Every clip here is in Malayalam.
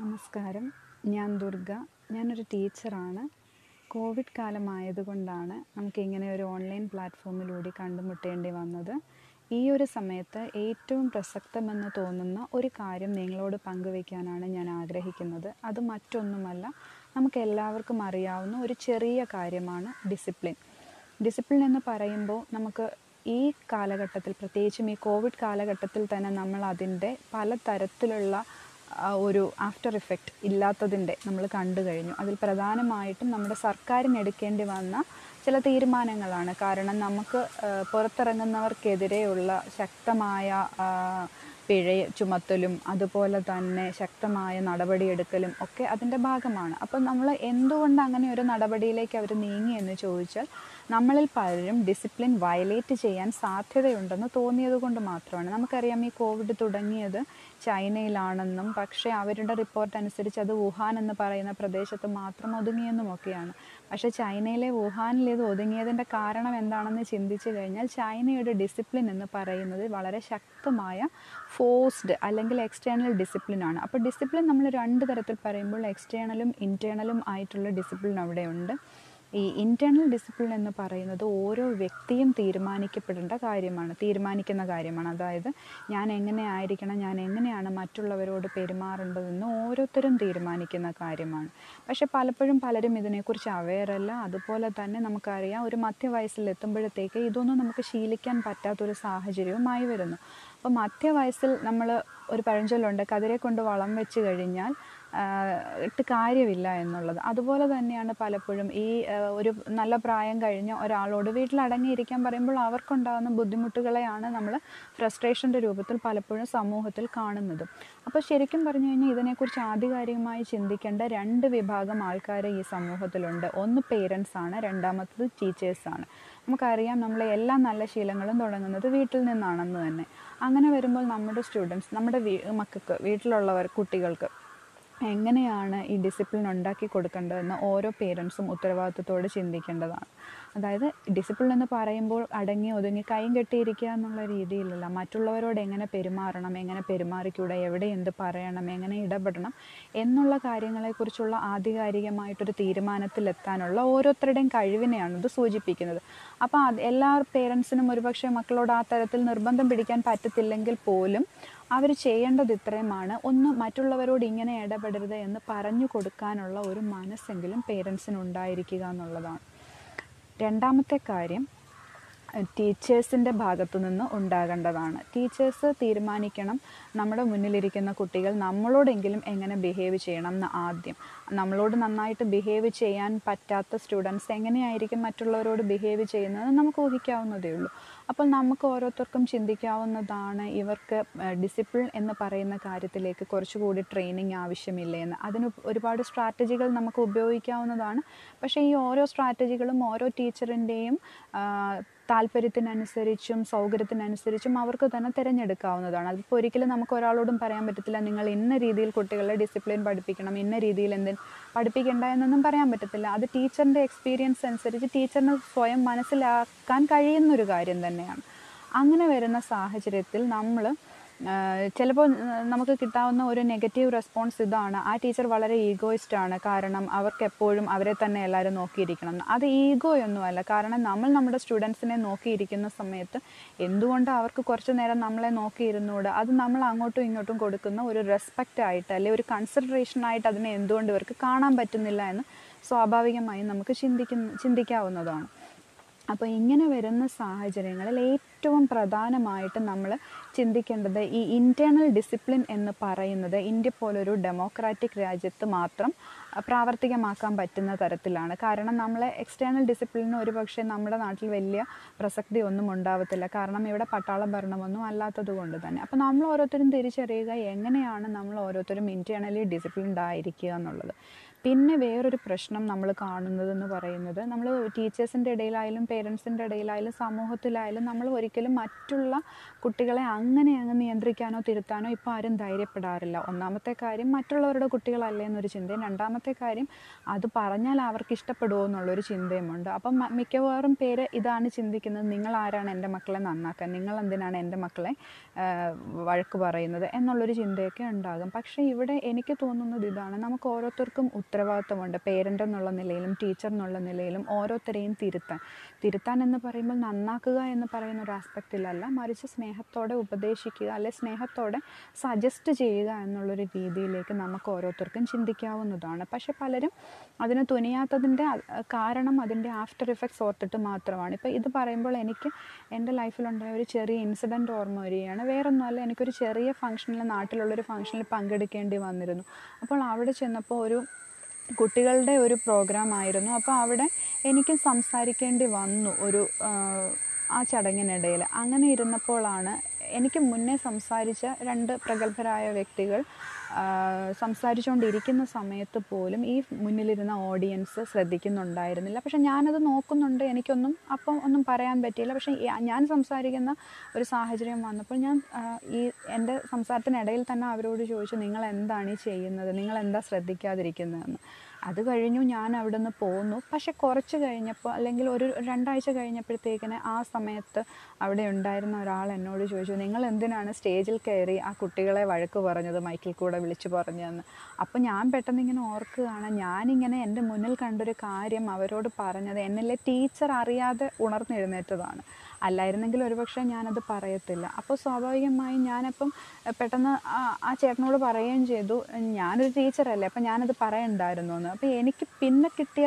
നമസ്കാരം. ഞാൻ ദുർഗ. ഞാനൊരു ടീച്ചറാണ്. കോവിഡ് കാലമായതുകൊണ്ടാണ് നമുക്ക് ഇങ്ങനെ ഒരു ഓൺലൈൻ പ്ലാറ്റ്ഫോമിലൂടെ കണ്ടുമുട്ടേണ്ടി വന്നത്. ഈ ഒരു സമയത്ത് ഏറ്റവും പ്രസക്തമെന്ന് തോന്നുന്ന ഒരു കാര്യം നിങ്ങളോട് പങ്കുവയ്ക്കാനാണ് ഞാൻ ആഗ്രഹിക്കുന്നത്. അത് മറ്റൊന്നുമല്ല നമുക്ക് എല്ലാവർക്കും അറിയാവുന്ന ഒരു ചെറിയ കാര്യമാണ് ഡിസിപ്ലിൻ. ഡിസിപ്ലിൻ എന്ന് പറയുമ്പോൾ നമുക്ക് ഈ കാലഘട്ടത്തിൽ പ്രത്യേകിച്ചും ഈ കോവിഡ് കാലഘട്ടത്തിൽ തന്നെ നമ്മൾ അതിന്റെ പല തരത്തിലുള്ള ഒരു ആഫ്റ്റർ ഇഫക്റ്റ് ഇല്ലാത്തതിന്റെ നമ്മൾ കണ്ടു കഴിഞ്ഞു. അതിൽ പ്രധാനമായിട്ടും നമ്മുടെ സർക്കാരിന് എടുക്കേണ്ടി വന്ന ചില തീരുമാനങ്ങളാണ്. കാരണം നമുക്ക് പുറത്തിറങ്ങുന്നവർക്കെതിരെയുള്ള ശക്തമായ പിഴ ചുമത്തലും അതുപോലെ തന്നെ ശക്തമായ നടപടിയെടുക്കലും ഒക്കെ അതിന്റെ ഭാഗമാണ്. അപ്പം നമ്മൾ എന്തുകൊണ്ട് അങ്ങനെ ഒരു നടപടിയിലേക്ക് അവർ നീങ്ങി എന്ന് ചോദിച്ചാൽ നമ്മളിൽ പലരും ഡിസിപ്ലിൻ വയലേറ്റ് ചെയ്യാൻ സാധ്യതയുണ്ടെന്ന് തോന്നിയത് കൊണ്ട് മാത്രമാണ്. നമുക്കറിയാം ഈ കോവിഡ് തുടങ്ങിയത് ചൈനയിലാണെന്നും പക്ഷേ അവരുടെ റിപ്പോർട്ട് അനുസരിച്ച് അത് വുഹാൻ എന്ന് പറയുന്ന പ്രദേശത്ത് മാത്രം ഒതുങ്ങിയെന്നുമൊക്കെയാണ് പക്ഷേ ചൈനയിലെ വുഹാനിൽ ഇത് ഒതുങ്ങിയതിന്റെ കാരണം എന്താണെന്ന് ചിന്തിച്ചു കഴിഞ്ഞാൽ ചൈനയുടെ ഡിസിപ്ലിൻ എന്ന് പറയുന്നത് വളരെ ശക്തമായ ഫോഴ്സ്ഡ് അല്ലെങ്കിൽ എക്സ്റ്റേണൽ ഡിസിപ്ലിനാണ് അപ്പോൾ ഡിസിപ്ലിൻ നമ്മൾ രണ്ട് തരത്തിൽ പറയുമ്പോൾ എക്സ്റ്റേണലും ഇന്റേണലും ആയിട്ടുള്ള ഡിസിപ്ലിൻ അവിടെയുണ്ട് ഈ ഇന്റേർണൽ ഡിസിപ്ലിൻ എന്ന് പറയുന്നത് ഓരോ വ്യക്തിയും തീരുമാനിക്കപ്പെടേണ്ട കാര്യമാണ് തീരുമാനിക്കുന്ന കാര്യമാണ്. അതായത് ഞാൻ എങ്ങനെ ആയിരിക്കണം ഞാൻ എങ്ങനെയാണ് മറ്റുള്ളവരോട് പെരുമാറേണ്ടതെന്ന് ഓരോരുത്തരും തീരുമാനിക്കുന്ന കാര്യമാണ്. പക്ഷേ പലപ്പോഴും പലരും ഇതിനെക്കുറിച്ച് അവെയറല്ല അതുപോലെ തന്നെ നമുക്കറിയാം ഒരു മധ്യവയസ്സിൽ എത്തുമ്പോഴത്തേക്ക് ഇതൊന്നും നമുക്ക് ശീലിക്കാൻ പറ്റാത്തൊരു സാഹചര്യവുമായി വരുന്നു. അപ്പോൾ മധ്യവയസ്സിൽ നമ്മൾ ഒരു പഴഞ്ചൊല്ലുണ്ട് കതിരെ കൊണ്ട് വളം വെച്ച് കഴിഞ്ഞാൽ ഇട്ട് കാര്യമില്ല എന്നുള്ളത്. അതുപോലെ തന്നെയാണ് പലപ്പോഴും ഈ ഒരു നല്ല പ്രായം കഴിഞ്ഞ ഒരാളോട് വീട്ടിൽ അടങ്ങിയിരിക്കാൻ പറയുമ്പോൾ അവർക്കുണ്ടാകുന്ന ബുദ്ധിമുട്ടുകളെയാണ് നമ്മൾ ഫ്രസ്ട്രേഷന്റെ രൂപത്തിൽ പലപ്പോഴും സമൂഹത്തിൽ കാണുന്നത്. അപ്പോൾ ശരിക്കും പറഞ്ഞു കഴിഞ്ഞാൽ ഇതിനെക്കുറിച്ച് ആധികാരികമായി ചിന്തിക്കേണ്ട രണ്ട് വിഭാഗം ആൾക്കാർ ഈ സമൂഹത്തിലുണ്ട്. ഒന്ന് പേരൻസ് ആണ് രണ്ടാമത്തത് ടീച്ചേഴ്സാണ് നമുക്കറിയാം നമ്മളെ എല്ലാ നല്ല ശീലങ്ങളും തുടങ്ങുന്നത് വീട്ടിൽ നിന്നാണെന്ന് തന്നെ. അങ്ങനെ വരുമ്പോൾ നമ്മുടെ സ്റ്റുഡൻസ് നമ്മുടെ മക്കൾക്ക് വീട്ടിലുള്ളവർ കുട്ടികൾക്ക് എങ്ങനെയാണ് ഈ ഡിസിപ്ലിൻ ഉണ്ടാക്കി കൊടുക്കേണ്ടതെന്ന് ഓരോ പേരൻസും ഉത്തരവാദിത്വത്തോടെ ചിന്തിക്കേണ്ടതാണ്. അതായത് ഡിസിപ്ലിൻ എന്ന് പറയുമ്പോൾ അടങ്ങി ഒതുങ്ങി കൈയും കെട്ടിയിരിക്കുക എന്നുള്ള രീതിയിലല്ല. മറ്റുള്ളവരോട് എങ്ങനെ പെരുമാറണം എങ്ങനെ പെരുമാറിക്കൂടെ എവിടെ എന്ത് പറയണം എങ്ങനെ ഇടപെടണം എന്നുള്ള കാര്യങ്ങളെക്കുറിച്ചുള്ള ആധികാരികമായിട്ടൊരു തീരുമാനത്തിലെത്താനുള്ള ഓരോരുത്തരുടെയും കഴിവിനെയാണ് ഇത് സൂചിപ്പിക്കുന്നത്. അപ്പോൾ എല്ലാ പേരൻസിനും ഒരുപക്ഷെ മക്കളോട് ആ തരത്തിൽ നിർബന്ധം പിടിക്കാൻ പറ്റത്തില്ലെങ്കിൽ പോലും അവർ ചെയ്യേണ്ടത് ഇത്രയുമാണ്. ഒന്ന് മറ്റുള്ളവരോട് ഇങ്ങനെ ഇടപെടരുത് എന്ന് പറഞ്ഞു കൊടുക്കാനുള്ള ഒരു മനസ്സെങ്കിലും പേരൻസിന് ഉണ്ടായിരിക്കുക എന്നുള്ളതാണ്. രണ്ടാമത്തെ കാര്യം ടീച്ചേഴ്സിന്റെ ഭാഗത്തു നിന്ന് ഉണ്ടാകേണ്ടതാണ്. ടീച്ചേഴ്സ് തീരുമാനിക്കണം നമ്മുടെ മുന്നിലിരിക്കുന്ന കുട്ടികൾ നമ്മളോടെങ്കിലും എങ്ങനെ ബിഹേവ് ചെയ്യണം എന്ന് ആദ്യം. നമ്മളോട് നന്നായിട്ട് ബിഹേവ് ചെയ്യാൻ പറ്റാത്ത സ്റ്റുഡൻസ് എങ്ങനെയായിരിക്കും മറ്റുള്ളവരോട് ബിഹേവ് ചെയ്യുന്നത് നമുക്ക് ഊഹിക്കാവുന്നതേ ഉള്ളൂ. അപ്പോൾ നമുക്ക് ഓരോരുത്തർക്കും ചിന്തിക്കാവുന്നതാണ് ഇവർക്ക് ഡിസിപ്ലിൻ എന്ന് പറയുന്ന കാര്യത്തിലേക്ക് കുറച്ചുകൂടി ട്രെയിനിങ് ആവശ്യമില്ലേ എന്ന്. അതിന് ഒരുപാട് സ്ട്രാറ്റജികൾ നമുക്ക് ഉപയോഗിക്കാവുന്നതാണ്. പക്ഷേ ഈ ഓരോ സ്ട്രാറ്റജികളും ഓരോ ടീച്ചറിന്റെയും താല്പര്യത്തിനനുസരിച്ചും സൗകര്യത്തിനനുസരിച്ചും അവർക്ക് തന്നെ തിരഞ്ഞെടുക്കാവുന്നതാണ്. അതിപ്പോൾ ഒരിക്കലും നമുക്ക് ഒരാളോടും പറയാൻ പറ്റത്തില്ല നിങ്ങൾ ഇന്ന രീതിയിൽ കുട്ടികളെ ഡിസിപ്ലിൻ പഠിപ്പിക്കണം ഇന്ന രീതിയിൽ എന്തിന് പഠിപ്പിക്കേണ്ട എന്നൊന്നും പറയാൻ പറ്റത്തില്ല. അത് ടീച്ചറിന്റെ എക്സ്പീരിയൻസ് അനുസരിച്ച് ടീച്ചറിന് സ്വയം മനസ്സിലാക്കാൻ കഴിയുന്നൊരു കാര്യം തന്നെയാണ്. അങ്ങനെ വരുന്ന സാഹചര്യത്തിൽ നമ്മൾ ചിലപ്പോൾ നമുക്ക് കിട്ടാവുന്ന ഒരു നെഗറ്റീവ് റെസ്പോൺസ് ഇതാണ്. ആ ടീച്ചർ വളരെ ഈഗോയിസ്റ്റ് ആണ്. കാരണം അവർക്ക് എപ്പോഴും അവരെ തന്നെ എല്ലാവരും നോക്കിയിരിക്കണം. അത് ഈഗോയൊന്നുമല്ല കാരണം നമ്മൾ നമ്മുടെ സ്റ്റുഡൻസിനെ നോക്കിയിരിക്കുന്ന സമയത്ത് എന്തുകൊണ്ട് അവർക്ക് കുറച്ച് നേരം നമ്മളെ നോക്കിയിരുന്നൂടെ? അത് നമ്മൾ അങ്ങോട്ടും ഇങ്ങോട്ടും കൊടുക്കുന്ന ഒരു റെസ്പെക്റ്റ് ആയിട്ട് അല്ലെങ്കിൽ ഒരു കൺസിഡറേഷൻ ആയിട്ട് അതിനെ എന്തുകൊണ്ട് ഇവർക്ക് കാണാൻ പറ്റുന്നില്ല എന്ന് സ്വാഭാവികമായും നമുക്ക് ചിന്തിക്കുന്ന ചിന്തിക്കാവുന്നതാണ്. അപ്പോൾ ഇങ്ങനെ വരുന്ന സാഹചര്യങ്ങളിൽ ഏറ്റവും പ്രധാനമായിട്ട് നമ്മൾ ചിന്തിക്കേണ്ടത് ഈ ഇന്റേർണൽ ഡിസിപ്ലിൻ എന്ന് പറയുന്നത് ഇന്ത്യ പോലൊരു ഡെമോക്രാറ്റിക് രാജ്യത്ത് മാത്രം പ്രാവർത്തികമാക്കാൻ പറ്റുന്ന തരത്തിലാണ്. കാരണം നമ്മളെ എക്സ്റ്റേണൽ ഡിസിപ്ലിന് ഒരുപക്ഷെ നമ്മുടെ നാട്ടിൽ വലിയ പ്രസക്തി ഒന്നും ഉണ്ടാവത്തില്ല. കാരണം ഇവിടെ പട്ടാള ഭരണമൊന്നും അല്ലാത്തത് കൊണ്ട് തന്നെ. അപ്പോൾ നമ്മൾ ഓരോരുത്തരും തിരിച്ചറിയുക എങ്ങനെയാണ് നമ്മൾ ഓരോരുത്തരും ഇന്റേർണലി ഡിസിപ്ലിൻഡ് ആയിരിക്കുക എന്നുള്ളത്. പിന്നെ വേറൊരു പ്രശ്നം നമ്മൾ കാണുന്നതെന്ന് പറയുന്നത് നമ്മൾ ടീച്ചേഴ്സിന്റെ ഇടയിലായാലും പേരൻസിന്റെ ഇടയിലായാലും സമൂഹത്തിലായാലും നമ്മൾ ഒരിക്കലും മറ്റുള്ള കുട്ടികളെ അങ്ങനെ അങ്ങ് നിയന്ത്രിക്കാനോ തിരുത്താനോ ഇപ്പോൾ ആരും ധൈര്യപ്പെടാറില്ല. ഒന്നാമത്തെ കാര്യം മറ്റുള്ളവരുടെ കുട്ടികളല്ലേ എന്നൊരു ചിന്തയും രണ്ടാമത്തെ കാര്യം അത് പറഞ്ഞാൽ അവർക്ക് ഇഷ്ടപ്പെടുമോ എന്നുള്ളൊരു ചിന്തയുമുണ്ട്. അപ്പം മിക്കവാറും പേര് ഇതാണ് ചിന്തിക്കുന്നത് നിങ്ങൾ ആരാണ് എന്റെ മക്കളെ നന്നാക്കാൻ? നിങ്ങൾ എന്തിനാണ് എന്റെ മക്കളെ വഴക്ക് പറയുന്നത്? എന്നുള്ളൊരു ചിന്തയൊക്കെ ഉണ്ടാകും. പക്ഷേ ഇവിടെ എനിക്ക് തോന്നുന്നത് ഇതാണ് നമുക്ക് ഓരോരുത്തർക്കും ഉത്തരവാദിത്തമുണ്ട് പേരന്റ് എന്നുള്ള നിലയിലും ടീച്ചർ എന്നുള്ള നിലയിലും ഓരോരുത്തരെയും തിരുത്താൻ. തിരുത്താൻ എന്ന് പറയുമ്പോൾ നന്നാക്കുക എന്ന് പറയുന്ന ഒരു ആസ്പെക്റ്റിലല്ല. മറിച്ച് സ്നേഹത്തോടെ ഉപദേശിക്കുക അല്ലെ സ്നേഹത്തോടെ സജസ്റ്റ് ചെയ്യുക എന്നുള്ളൊരു രീതിയിലേക്ക് നമുക്ക് ഓരോരുത്തർക്കും ചിന്തിക്കാവുന്നതാണ്. പക്ഷെ പലരും അതിന് തുനിയാത്തതിന്റെ കാരണം അതിന്റെ ആഫ്റ്റർ ഇഫക്ട്സ് ഓർത്തിട്ട് മാത്രമാണ്. ഇപ്പോൾ ഇത് പറയുമ്പോൾ എനിക്ക് എന്റെ ലൈഫിലുണ്ടായ ഒരു ചെറിയ ഇൻസിഡന്റ് ഓർമ്മ വരികയാണ്. വേറൊന്നുമല്ല എനിക്കൊരു ചെറിയ ഫംഗ്ഷനിൽ നാട്ടിലുള്ളൊരു ഫംഗ്ഷനിൽ പങ്കെടുക്കേണ്ടി വന്നിരുന്നു. അപ്പോൾ അവിടെ ചെന്നപ്പോൾ ഒരു കുട്ടികളുടെ ഒരു പ്രോഗ്രാം ആയിരുന്നു. അപ്പോൾ അവിടെ എനിക്ക് സംസാരിക്കേണ്ടി വന്നു ഒരു ആ, ചടങ്ങിനിടയിൽ അങ്ങനെ ഇരുന്നപ്പോഴാണ് എനിക്ക് മുന്നേ സംസാരിച്ച രണ്ട് പ്രഗത്ഭരായ വ്യക്തികൾ സംസാരിച്ചുകൊണ്ടിരിക്കുന്ന സമയത്ത് പോലും ഈ മുന്നിലിരുന്ന ഓഡിയൻസ് ശ്രദ്ധിക്കുന്നുണ്ടായിരുന്നില്ല. പക്ഷെ ഞാനത് നോക്കുന്നുണ്ട്. എനിക്കൊന്നും അപ്പം ഒന്നും പറയാൻ പറ്റിയില്ല. പക്ഷേ ഞാൻ സംസാരിക്കുന്ന ഒരു സാഹചര്യം വന്നപ്പോൾ ഞാൻ ഈ എന്റെ സംസാരത്തിനിടയിൽ തന്നെ അവരോട് ചോദിച്ചു നിങ്ങൾ എന്താണ് ഈ ചെയ്യുന്നത്? നിങ്ങൾ എന്താ ശ്രദ്ധിക്കാതിരിക്കുന്നതെന്ന്? അത് കഴിഞ്ഞു ഞാൻ അവിടെ നിന്ന് പോന്നു. പക്ഷെ കുറച്ച് കഴിഞ്ഞപ്പോൾ അല്ലെങ്കിൽ ഒരു രണ്ടാഴ്ച കഴിഞ്ഞപ്പോഴത്തേക്കിന് ആ സമയത്ത് അവിടെ ഉണ്ടായിരുന്ന ഒരാൾ എന്നോട് ചോദിച്ചു നിങ്ങൾ എന്തിനാണ് സ്റ്റേജിൽ കയറി ആ കുട്ടികളെ വഴക്ക് പറഞ്ഞത് മൈക്കിൽ കൂടെ വിളിച്ചു പറഞ്ഞതെന്ന്? അപ്പോൾ ഞാൻ പെട്ടെന്ന് ഇങ്ങനെ ഓർക്കുകയാണ് ഞാനിങ്ങനെ എന്റെ മുന്നിൽ കണ്ടൊരു കാര്യം അവരോട് പറഞ്ഞത് എന്നിലെ ടീച്ചർ അറിയാതെ ഉണർന്നെഴുന്നേറ്റതാണ്. അല്ലായിരുന്നെങ്കിൽ ഒരുപക്ഷെ ഞാനത് പറയത്തില്ല. അപ്പോൾ സ്വാഭാവികമായും ഞാനപ്പം പെട്ടെന്ന് ആ ചേട്ടനോട് പറയുകയും ചെയ്തു. ഞാനൊരു ടീച്ചറല്ലേ അപ്പം ഞാനത് പറയണ്ടായിരുന്നു എന്ന് അപ്പോൾ എനിക്ക് പിന്നെ കിട്ടിയ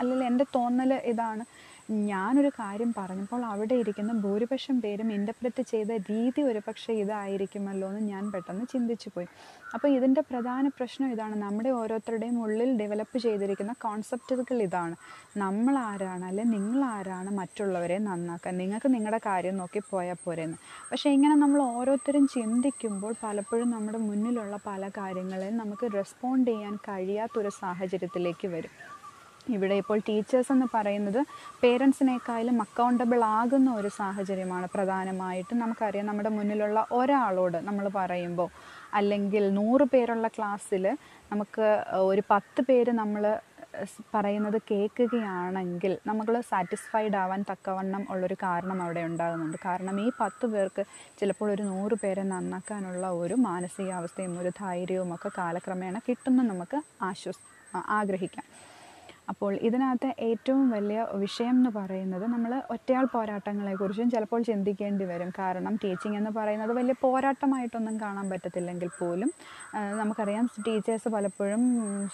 അല്ലെങ്കിൽ എന്റെ തോന്നൽ ഇതാണ്. ഞാനൊരു കാര്യം പറഞ്ഞപ്പോൾ അവിടെ ഇരിക്കുന്ന ഭൂരിപക്ഷം പേരും ഇന്റർപ്രറ്റ് ചെയ്ത രീതി ഒരുപക്ഷെ ഇതായിരിക്കുമല്ലോ എന്ന് ഞാൻ പെട്ടെന്ന് ചിന്തിച്ചു പോയി. അപ്പോൾ ഇതിന്റെ പ്രധാന പ്രശ്നം ഇതാണ്. നമ്മുടെ ഓരോരുത്തരുടെയും ഉള്ളിൽ ഡെവലപ്പ് ചെയ്തിരിക്കുന്ന കോൺസെപ്റ്റുകൾ ഇതാണ്. നമ്മൾ ആരാണ് അല്ലെ നിങ്ങൾ ആരാണ് മറ്റുള്ളവരെ നന്നാക്കാൻ? നിങ്ങൾക്ക് നിങ്ങളുടെ കാര്യം നോക്കി പോയാൽ പോരെന്ന്. പക്ഷേ ഇങ്ങനെ നമ്മൾ ഓരോരുത്തരും ചിന്തിക്കുമ്പോൾ പലപ്പോഴും നമ്മുടെ മുന്നിലുള്ള പല കാര്യങ്ങളെയും നമുക്ക് റെസ്പോണ്ട് ചെയ്യാൻ കഴിയാത്തൊരു സാഹചര്യത്തിലേക്ക് വരും. ഇവിടെ ഇപ്പോൾ ടീച്ചേഴ്സ് എന്ന് പറയുന്നത് പേരൻസിനേക്കാളും അക്കൗണ്ടബിൾ ആകുന്ന ഒരു സാഹചര്യമാണ് പ്രധാനമായിട്ടും നമുക്കറിയാം. നമ്മുടെ മുന്നിലുള്ള ഒരാളോട് നമ്മൾ പറയുമ്പോൾ അല്ലെങ്കിൽ നൂറ് പേരുള്ള ക്ലാസ്സിൽ നമുക്ക് ഒരു പത്ത് പേര് നമ്മൾ പറയുന്നത് കേൾക്കുകയാണെങ്കിൽ നമ്മൾ സാറ്റിസ്ഫൈഡ് ആവാൻ തക്കവണ്ണം ഉള്ളൊരു കാരണം അവിടെ ഉണ്ടാകുന്നുണ്ട്. കാരണം ഈ പത്ത് പേർക്ക് ചിലപ്പോൾ ഒരു നൂറ് പേരെ നന്നാക്കാനുള്ള ഒരു മാനസികാവസ്ഥയും ഒരു ധൈര്യവും ഒക്കെ കാലക്രമേണ കിട്ടുമെന്ന് നമുക്ക് ആശ്വസ് ആഗ്രഹിക്കാം. അപ്പോൾ ഇതിനകത്ത് ഏറ്റവും വലിയ വിഷയം എന്ന് പറയുന്നത് നമ്മൾ ഒറ്റയാൾ പോരാട്ടങ്ങളെക്കുറിച്ചും ചിലപ്പോൾ ചിന്തിക്കേണ്ടി വരും. കാരണം ടീച്ചിങ് എന്ന് പറയുന്നത് വലിയ പോരാട്ടമായിട്ടൊന്നും കാണാൻ പറ്റത്തില്ലെങ്കിൽ പോലും നമുക്കറിയാം ടീച്ചേഴ്സ് പലപ്പോഴും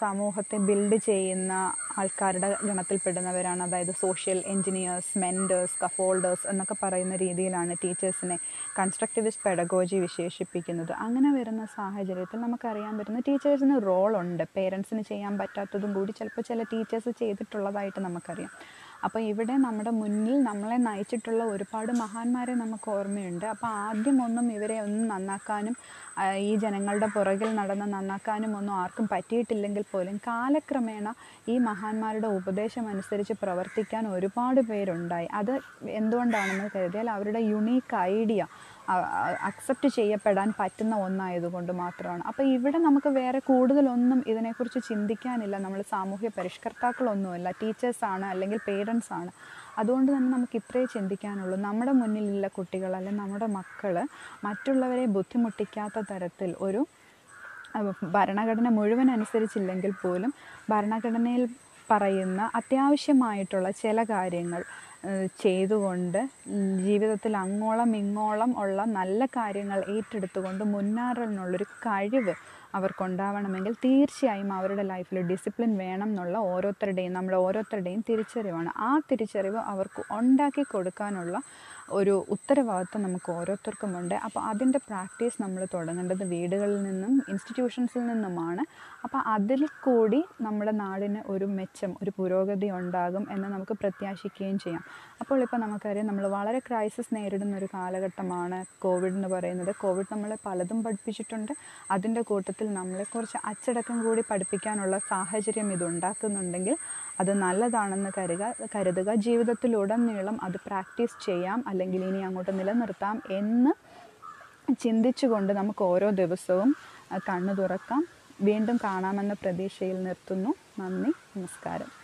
സമൂഹത്തെ ബിൽഡ് ചെയ്യുന്ന ആൾക്കാരുടെ ഗണത്തിൽപ്പെടുന്നവരാണ്. അതായത് സോഷ്യൽ എൻജിനീയേഴ്സ് മെന്റേഴ്സ് കഫോൾഡേഴ്സ് എന്നൊക്കെ പറയുന്ന രീതിയിലാണ് ടീച്ചേഴ്സിനെ കൺസ്ട്രക്റ്റിവിസ്റ്റ് പെഡഗോജി വിശേഷിപ്പിക്കുന്നത്. അങ്ങനെ വരുന്ന സാഹചര്യത്തിൽ നമുക്കറിയാൻ പറ്റുന്ന ടീച്ചേഴ്സിന് റോളുണ്ട് പേരൻസിന് ചെയ്യാൻ പറ്റാത്തതും കൂടി ചിലപ്പോൾ ചില ടീച്ചേഴ്സ് ചെയ്തിട്ടുള്ളതായിട്ട് നമുക്കറിയാം. അപ്പോൾ ഇവിടെ നമ്മുടെ മുന്നിൽ നമ്മളെ നയിച്ചിട്ടുള്ള ഒരുപാട് മഹാന്മാരെ നമുക്ക് ഓർമ്മയുണ്ട്. അപ്പോൾ ആദ്യം ഒന്നും ഇവരെ ഒന്നും നന്നാക്കാനും ഈ ജനങ്ങളുടെ പുറകിൽ നടന്ന് നന്നാക്കാനും ഒന്നും ആർക്കും പറ്റിയിട്ടില്ലെങ്കിൽ പോലും കാലക്രമേണ ഈ മഹാന്മാരുടെ ഉപദേശം അനുസരിച്ച് പ്രവർത്തിക്കാൻ ഒരുപാട് പേരുണ്ടായി. അത് എന്തുകൊണ്ടാണെന്ന് കരുതിയാൽ അവരുടെ യുണീക്ക് ഐഡിയ അക്സെപ്റ്റ് ചെയ്യപ്പെടാൻ പറ്റുന്ന ഒന്നായതുകൊണ്ട് മാത്രമാണ്. അപ്പോൾ ഇവിടെ നമുക്ക് വേറെ കൂടുതലൊന്നും ഇതിനെക്കുറിച്ച് ചിന്തിക്കാനില്ല. നമ്മൾ സാമൂഹ്യ പരിഷ്കർത്താക്കളൊന്നുമല്ല. ടീച്ചേഴ്സാണ് അല്ലെങ്കിൽ പേരൻസ് ആണ്. അതുകൊണ്ട് തന്നെ നമുക്ക് ഇത്രയേ ചിന്തിക്കാനുള്ളൂ. നമ്മുടെ മുന്നിലുള്ള കുട്ടികൾ അല്ലെങ്കിൽ നമ്മുടെ മക്കൾ മറ്റുള്ളവരെ ബുദ്ധിമുട്ടിക്കാത്ത തരത്തിൽ ഒരു ഭരണഘടന മുഴുവൻ അനുസരിച്ചില്ലെങ്കിൽ പോലും ഭരണഘടനയിൽ പറയുന്ന അത്യാവശ്യമായിട്ടുള്ള ചില കാര്യങ്ങൾ ചെയ്തുകൊണ്ട് ജീവിതത്തിൽ അങ്ങോളം ഇങ്ങോളം ഉള്ള നല്ല കാര്യങ്ങൾ ഏറ്റെടുത്തുകൊണ്ട് മുന്നേറാനുള്ളൊരു കഴിവ് അവർക്കുണ്ടാവണമെങ്കിൽ തീർച്ചയായും അവരുടെ ലൈഫിൽ ഡിസിപ്ലിൻ വേണം എന്നുള്ള ഓരോരുത്തരുടെയും നമ്മൾ ഓരോരുത്തരുടെയും തിരിച്ചറിവാണ്. ആ തിരിച്ചറിവ് അവർക്ക് ഉണ്ടാക്കി കൊടുക്കാനുള്ള ഒരു ഉത്തരവാദിത്വം നമുക്ക് ഓരോരുത്തർക്കുമുണ്ട്. അപ്പോൾ അതിന്റെ പ്രാക്ടീസ് നമ്മൾ തുടങ്ങേണ്ടത് വീടുകളിൽ നിന്നും ഇൻസ്റ്റിറ്റ്യൂഷൻസിൽ നിന്നുമാണ്. അപ്പോൾ അതിൽ കൂടി നമ്മുടെ നാടിന് ഒരു മെച്ചം ഒരു പുരോഗതി ഉണ്ടാകും എന്ന് നമുക്ക് പ്രത്യാശിക്കുകയും ചെയ്യാം. അപ്പോൾ ഇപ്പോൾ നമുക്കറിയാം നമ്മൾ വളരെ ക്രൈസിസ് നേരിടുന്ന ഒരു കാലഘട്ടമാണ് കോവിഡ് എന്ന് പറയുന്നത്. കോവിഡ് നമ്മളെ പലതും പഠിപ്പിച്ചിട്ടുണ്ട്. അതിന്റെ കൂട്ടത്തിൽ നമ്മളെ കുറച്ച് അച്ചടക്കം കൂടി പഠിപ്പിക്കാനുള്ള സാഹചര്യം ഇത് ഉണ്ടാക്കുന്നുണ്ടെങ്കിൽ അത് നല്ലതാണെന്ന് കരുക കരുതുക. ജീവിതത്തിലുടനീളം അത് പ്രാക്ടീസ് ചെയ്യാം. അല്ലെങ്കിൽ ഇനി അങ്ങോട്ട് നിലനിർത്താം എന്ന് ചിന്തിച്ചുകൊണ്ട് നമുക്ക് ഓരോ ദിവസവും കണ്ണു തുറക്കാം. വീണ്ടും കാണാമെന്ന പ്രതീക്ഷയിൽ നിർത്തുന്നു. നന്ദി. നമസ്കാരം.